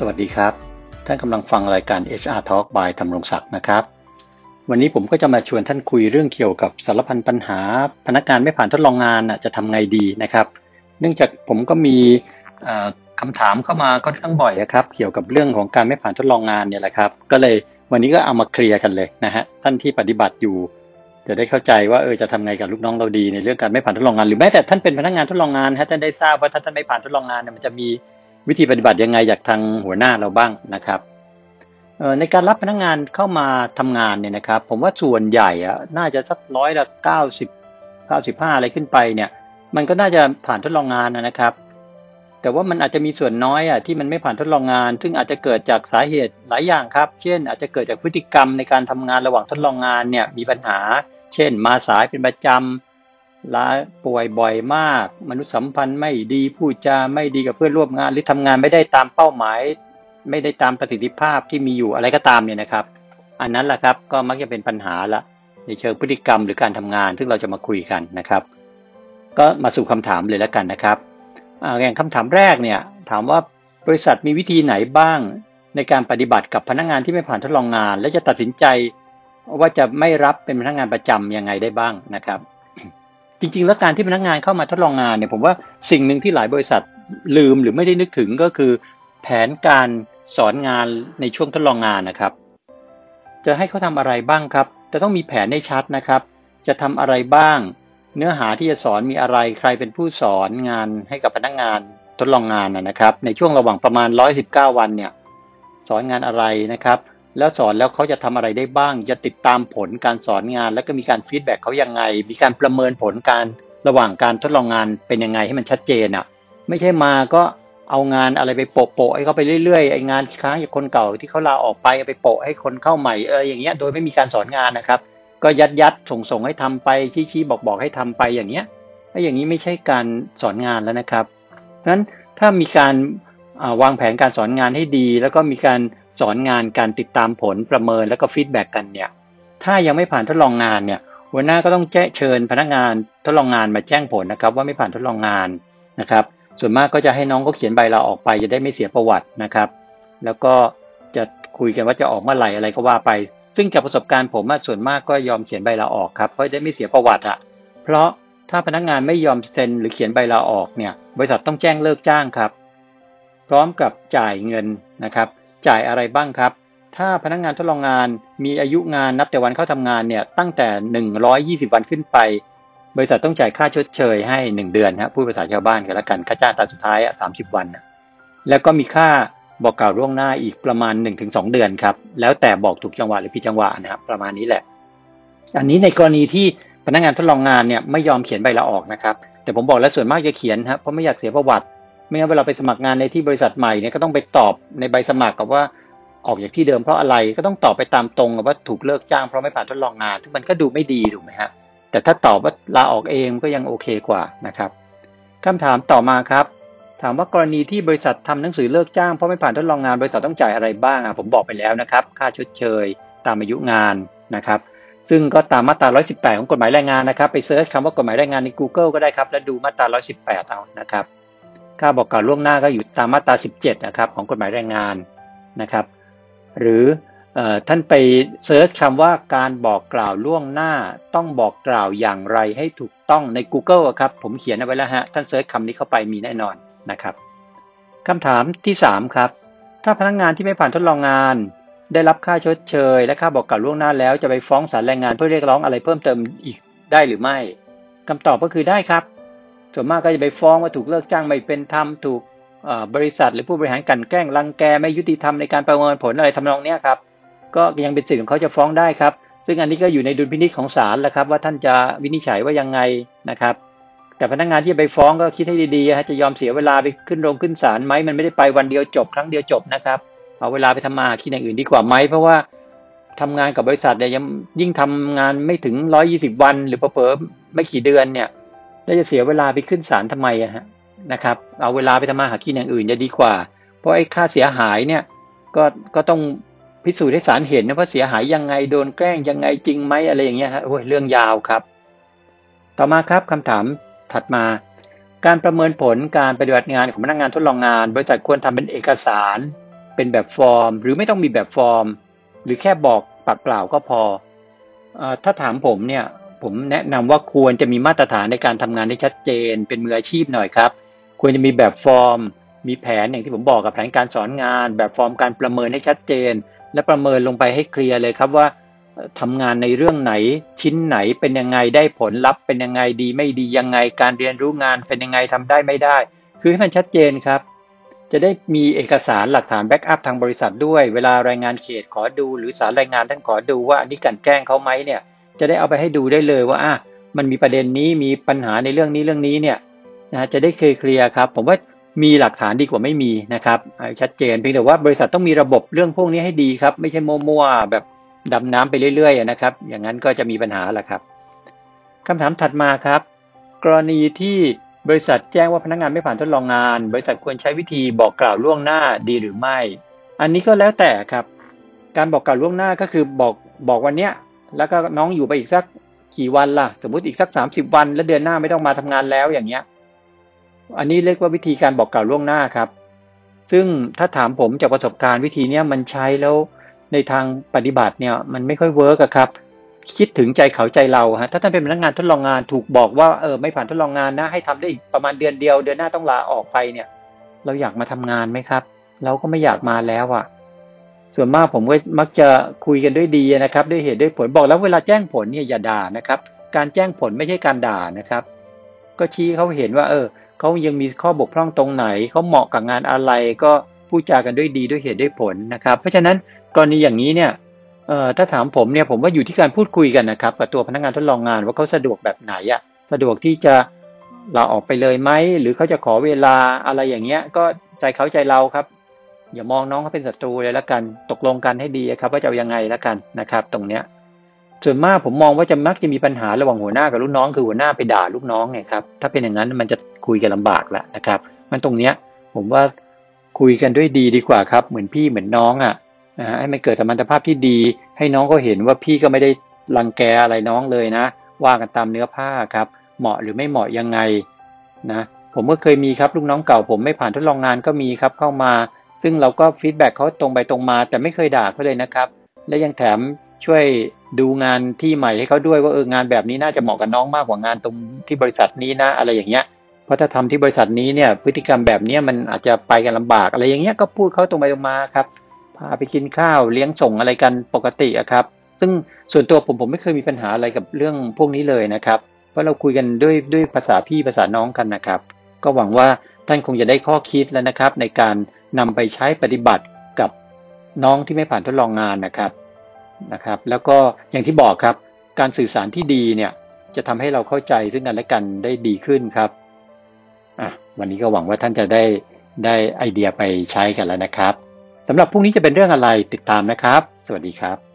สวัสดีครับ ท่านกำลังฟังรายการ HR Talk by ธรรมรงศักดิ์นะครับ วันนี้ผมก็จะมาชวนท่านคุยเรื่องเกี่ยวกับสารพันปัญหา พนักงานไม่ผ่านทดลองงานจะทำไงดีนะครับ เนื่องจากผมก็มีคำถามเข้ามาค่อนข้างบ่อยครับ เกี่ยวกับเรื่องของการไม่ผ่านทดลองงานเนี่ยแหละครับ ก็เลยวันนี้ก็เอามาเคลียร์กันเลยนะฮะท่านที่ปฏิบัติอยู่จะได้เข้าใจว่าเออจะทำไงกับลูกน้องเราดีในเรื่องการไม่ผ่านทดลองงาน หรือแม้แต่ท่านเป็นพนักงานทดลองงานฮะท่านได้ทราบว่าถ้าท่านไม่ผ่านทดลองงานเนี่ยมันจะมี วิธีปฏิบัติยังไงจากทางหัวหน้าเราบ้างนะครับในการรับพนักงานเข้ามาทำงานเนี่ยนะครับ ผมว่าส่วนใหญ่อะน่าจะสักร้อยละเก้าสิบเก้าสิบห้าอะไรขึ้นไปเนี่ย มันก็น่าจะผ่านทดลองงานนะครับ แต่ว่ามันอาจจะมีส่วนน้อยอะที่มันไม่ผ่านทดลองงาน ซึ่งอาจจะเกิดจากสาเหตุหลายอย่างครับ เช่น อาจจะเกิดจากพฤติกรรมในการทำงานระหว่างทดลองงานเนี่ยมีปัญหา เช่น มาสายเป็นประจำ ลาป่วยบ่อยมาก มนุษยสัมพันธ์ไม่ดีพูดจาไม่ดีกับเพื่อนร่วมงาน หรือทำงานไม่ได้ตามเป้าหมาย ไม่ได้ตามประสิทธิภาพที่มีอยู่อะไรก็ตามเนี่ยนะครับ อันนั้นแหละครับก็มักจะเป็นปัญหาละในเชิงพฤติกรรมหรือการทำงานซึ่งเราจะมาคุยกันนะครับ ก็มาสู่คำถามเลยแล้วกันนะครับอย่างคำถามแรกเนี่ยถามว่าบริษัทมีวิธีไหนบ้าง ในการปฏิบัติกับพนักงานที่ไม่ผ่านทดลองงาน และจะตัดสินใจว่าจะไม่รับเป็นพนักงานประจำยังไงได้บ้างนะครับ จริง ๆ แล้วการที่พนักงานเข้ามาทดลองงานเนี่ยผมว่าสิ่งหนึ่งที่หลายบริษัทลืมหรือไม่ได้นึกถึงก็คือ แผนการสอนงานในช่วงทดลองงานนะครับ จะให้เขาทำอะไรบ้างครับ จะต้องมีแผนให้ชัดนะครับ จะทำอะไรบ้าง เนื้อหาที่จะสอนมีอะไรใครเป็นผู้สอนงานให้กับพนักงานทดลองงานนะครับ ในช่วงระหว่างประมาณ 119 วันเนี่ยสอนงานอะไรนะครับ แล้วสอนแล้วเขาจะทำอะไรได้บ้าง จะติดตามผลการสอนงาน แล้วก็มีการฟีดแบ็กเขายังไง มีการประเมินผลการระหว่างการทดลองงานเป็นยังไงให้มันชัดเจนอะ ไม่ใช่มาก็เอางานอะไรไปโปะโปะให้เขาไปเรื่อยๆไอ้งานค้างจากคนเก่าที่เขาลาออกไปไปโปะให้คนเข้าใหม่เอออย่างเงี้ยโดยไม่มีการสอนงานนะครับ ก็ยัดยัดส่งส่งให้ทำไปชี้ชี้บอกบอกให้ทำไปอย่างเงี้ยถ้อย่างนี้ไม่ใช่การสอนงานแล้วนะครับงั้นถ้ามีการ วางแผนการสอนงานให้ดี แล้วก็มีการสอนงานการติดตามผลประเมินแล้วก็ feedback กันเนี่ยถ้ายังไม่ผ่านทดลองงานเนี่ยหัวหน้าก็ต้องแจ้เชิญพนักงานทดลองงานมาแจ้งผลนะครับ ว่าไม่ผ่านทดลองงานนะครับ ส่วนมากก็จะให้น้องเขาเขียนใบลาออกไปจะได้ไม่เสียประวัตินะครับ แล้วก็จะคุยกันว่าจะออกเมื่อไหร่อะไรก็ว่าไป ซึ่งจากประสบการณ์ผมส่วนมากก็ยอมเขียนใบลาออกครับเพราะได้ไม่เสียประวัติอะเพราะถ้าพนักงานไม่ยอมเซ็นหรือเขียนใบลาออกเนี่ยบริษัทต้องแจ้งเลิกจ้างครับ พร้อมกับจ่ายเงินนะครับ จ่ายอะไรบ้างครับ ถ้าพนักงงานทดลองงานมีอายุงานนับแต่วันเข้าทำงานเนี่ยตั้งแต่ 120 วันขึ้นไป บริษัทต้องจ่ายค่าชดเชยให้ 1 เดือนครับพูดภาษาชาวบ้านกันแล้วกันค่าจ้างตาสุดท้ายอะ30วันนะแล้วก็มีค่าบอกกล่าวล่วงหน้าอีกประมาณ 1-2 เดือนครับ แล้วแต่บอกถูกจังหวะหรือผิดจังหวะนะครับประมาณนี้แหละ อันนี้ในกรณีที่พนักงานทดลองงานเนี่ยไม่ยอมเขียนใบลาออกนะครับ แต่ผมบอกแล้วส่วนมากจะเขียนครับเพราะไม่อยากเสียประวัติ ไม่งั้นเวลาไปสมัครงานในที่บริษัทใหม่เนี่ยก็ต้องไปตอบในใบสมัครกับว่าออกจากที่เดิมเพราะอะไรก็ต้องตอบไปตามตรงว่าถูกเลิกจ้างเพราะไม่ผ่านทดลองงานซึ่งมันก็ดูไม่ดีถูกไหมฮะแต่ถ้าตอบว่าลาออกเองก็ยังโอเคกว่านะครับคำถามต่อมาครับ ถามว่ากรณีที่บริษัททำหนังสือเลิกจ้างเพราะไม่ผ่านทดลองงานบริษัทต้องจ่ายอะไรบ้างอะผมบอกไปแล้วนะครับ ค่าชดเชย ตามอายุงานนะครับ ซึ่งก็ตามมาตรา 118 ของกฎหมายแรงงานนะครับ ไป search คำว่ากฎหมายแรงงานใน Google ก็ได้ครับ แล้วดูมาตรา 118 เอานะครับ ค่าบอกกล่าวล่วงหน้าก็อยู่ตามมาตรา 17 นะครับ ของกฎหมายแรงงานนะครับ หรือท่านไป search คำว่าการบอกกล่าวล่วงหน้าต้องบอกกล่าวอย่างไรให้ถูกต้องใน Google ครับ ผมเขียนเอาไว้แล้วฮะ ท่าน search คำนี้เข้าไปมีแน่นอนนะครับคำถามที่ 3 ครับ ถ้าพนักงงานที่ไม่ผ่านทดลองงาน ได้รับค่าชดเชย และค่าบอกกล่าวล่วงหน้าแล้วจะไปฟ้องศาลแรงงานเพื่อเรียกร้องอะไรเพิ่มเติมอีกได้หรือไม่คำตอบก็คือได้ครับ ส่วนมากก็จะไปฟ้องว่าถูกเลิกจ้างไม่เป็นธรรมถูกบริษัทหรือผู้บริหารกันแกล้งรังแกไม่ยุติธรรมในการประเมินผลอะไรทำนองนี้ครับก็ยังเป็นสิทธิ์ของเขาจะฟ้องได้ครับ ซึ่งอันนี้ก็อยู่ในดุลพินิจของศาลแหละครับ ว่าท่านจะวินิจฉัยว่ายังไงนะครับ แต่พนักงานที่ไปฟ้องก็คิดให้ดีๆฮะจะยอมเสียเวลาไปขึ้นโรงขึ้นศาลไหมมันไม่ได้ไปวันเดียวจบครั้งเดียวจบนะครับเอาเวลาไปทำมาคิดอย่างอื่นดีกว่าไหมเพราะว่าทำงานกับบริษัทเนี่ยยังยิ่งทำงานไม่ถึงร้อยี่สิบวัน หรือเผลอไม่กี่เดือนเนี่ย แล้วจะเสียเวลาไปขึ้นศาลทำไมอะฮะนะครับ เอาเวลาไปทำมาหากินอย่างอื่นจะดีกว่า เพราะไอ้ค่าเสียหายเนี่ยก็ก็ต้องพิสูจน์ให้ศาลเห็นนะว่าเสียหายยังไงโดนแกล้งยังไงจริงไหมอะไรอย่างเงี้ยฮะโอ้ยเรื่องยาวครับ ต่อมาครับคำถามถัดมา การประเมินผลการปฏิบัติงานของพนักงานทดลองงาน บริษัทควรทำเป็นเอกสาร เป็นแบบฟอร์ม หรือไม่ต้องมีแบบฟอร์ม หรือแค่บอกปากเปล่าก็พออถ้าถามผมเนี่ย ผมแนะนำว่าควรจะมีมาตรฐานในการทำงานที่ชัดเจน เป็นมืออาชีพหน่อยครับ ควรจะมีแบบฟอร์ม มีแผนอย่างที่ผมบอกกับแผนการสอนงาน แบบฟอร์มการประเมินให้ชัดเจน และประเมินลงไปให้เคลียร์เลยครับว่าทำงานในเรื่องไหนชิ้นไหนเป็นยังไงได้ผลลัพธ์เป็นยังไงดีไม่ดียังไงการเรียนรู้งานเป็นยังไงทำได้ไม่ได้ คือให้มันชัดเจนครับจะได้มีเอกสารหลักฐาน backup ทางบริษัทด้วย เวลาแรงงานเขตขอดู หรือศาลแรงงานท่านขอดูว่าอันนี้กลั่นแกล้งเขาไหมเนี่ย จะได้เอาไปให้ดูได้เลยว่าอะมันมีประเด็นนี้มีปัญหาในเรื่องนี้เรื่องนี้เนี่ยนะจะได้เคลียร์เคลียร์ครับ ผมว่ามีหลักฐานดีกว่าไม่มีนะครับชัดเจนเพียงแต่ว่าบริษัทต้องมีระบบเรื่องพวกนี้ให้ดีครับ ไม่ใช่มั่วๆแบบดำน้ำไปเรื่อยๆนะครับ อย่างนั้นก็จะมีปัญหาแหละครับคำถามถัดมาครับ กรณีที่บริษัทแจ้งว่าพนักงานไม่ผ่านทดลองงาน บริษัทควรใช้วิธีบอกกล่าวล่วงหน้าดีหรือไม่ อันนี้ก็แล้วแต่ครับ การบอกกล่าวล่วงหน้าก็คือบอกบอกวันเนี้ย แล้วก็น้องอยู่ไปอีกสักกี่วันล่ะ สมมติอีกสักสามสิบวัน แล้วเดือนหน้าไม่ต้องมาทำงานแล้วอย่างเงี้ย อันนี้เรียกว่าวิธีการบอกกล่าวล่วงหน้าครับ ซึ่งถ้าถามผมจากประสบการณ์วิธีเนี้ยมันใช้แล้วในทางปฏิบัติเนี่ยมันไม่ค่อยเวิร์กครับ คิดถึงใจเขาใจเราฮะถ้าท่านเป็นพนักงานทดลองงานถูกบอกว่าเออไม่ผ่านทดลองงานนะให้ทำได้อีกประมาณเดือนเดียว เดือนหน้าต้องลาออกไปเนี่ย เราอยากมาทำงานไหมครับ เราก็ไม่อยากมาแล้วอะ่ะ ส่วนมากผมก็มักจะคุยกันด้วยดีนะครับ ด้วยเหตุด้วยผลบอกแล้วเวลาแจ้งผลเนี่ยอย่าด่านะครับ การแจ้งผลไม่ใช่การด่านะครับ ก็ชี้เขาเห็นว่า เออเขายังมีข้อบกพร่องตรงไหนเขาเหมาะกับงานอะไรก็พูดจากันด้วยดีด้วยเหตุด้วยผลนะครับ เพราะฉะนั้นกรณีอย่างนี้เนี่ยเอ่อถ้าถามผมเนี่ยผมว่าอยู่ที่การพูดคุยกันนะครับกับตัวพนักงานทดลองงานว่าเขาสะดวกแบบไหนอะสะดวกที่จะลาออกไปเลยไหมหรือเขาจะขอเวลาอะไรอย่างเงี้ย ก็ใจเขาใจเราครับ อย่ามองน้องเขาเป็นศัตรูเลยแล้วกัน ตกลงกันให้ดีครับ ว่าจะยังไงแล้วกันนะครับ ตรงเนี้ย ส่วนมากผมมองว่าจะมักจะมีปัญหาระหว่างหัวหน้ากับลูกน้อง คือหัวหน้าไปด่าลูกน้องไงครับ ถ้าเป็นอย่างนั้นมันจะคุยกันลาบากแล้วนะครับ มันตรงเนี้ย ผมว่าคุยกันด้วยดีดีกว่าครับ เหมือนพี่เหมือนน้องอะนะให้มันเกิดธรรมนภาพที่ดี ให้น้องเขาเห็นว่าพี่ก็ไม่ได้รังแกอะไรน้องเลยนะ ว่ากันตามเนื้อผ้าครับ เหมาะหรือไม่เหมาะยังไงนะ ผมก็เคยมีครับลูกน้องเก่า ผมไม่ผ่านทดลองงานก็มีครับเข้ามา ซึ่งเราก็ฟีดแบ็กเขาตรงไปตรงมา แต่ไม่เคยด่าเขาเลยนะครับ และยังแถมช่วยดูงานที่ใหม่ให้เขาด้วยว่าเอองานแบบนี้น่าจะเหมาะกับน้องมากกว่างานตรงที่บริษัทนี้นะอะไรอย่างเงี้ยเพราะถ้าทำที่บริษัทนี้เนี่ยพฤติกรรมแบบนี้มันอาจจะไปกันลำบากอะไรอย่างเงี้ยก็พูดเขาตรงไปตรงมาครับพาไปกินข้าวเลี้ยงส่งอะไรกันปกติอะครับ ซึ่งส่วนตัวผมผมไม่เคยมีปัญหาอะไรกับเรื่องพวกนี้เลยนะครับเพราะเราคุยกันด้วยด้วยภาษาพี่ภาษาน้องกันนะครับ ก็หวังว่าท่านคงจะได้ข้อคิดแล้วนะครับ ในการ นำไปใช้ปฏิบัติกับน้องที่ไม่ผ่านทดลองงานนะครับนะครับ แล้วก็อย่างที่บอกครับ การสื่อสารที่ดีเนี่ยจะทำให้เราเข้าใจซึ่งกันและกันได้ดีขึ้นครับอะวันนี้ก็หวังว่าท่านจะได้ได้ไอเดียไปใช้กันแล้วนะครับสำหรับพรุ่งนี้จะเป็นเรื่องอะไรติดตามนะครับ สวัสดีครับ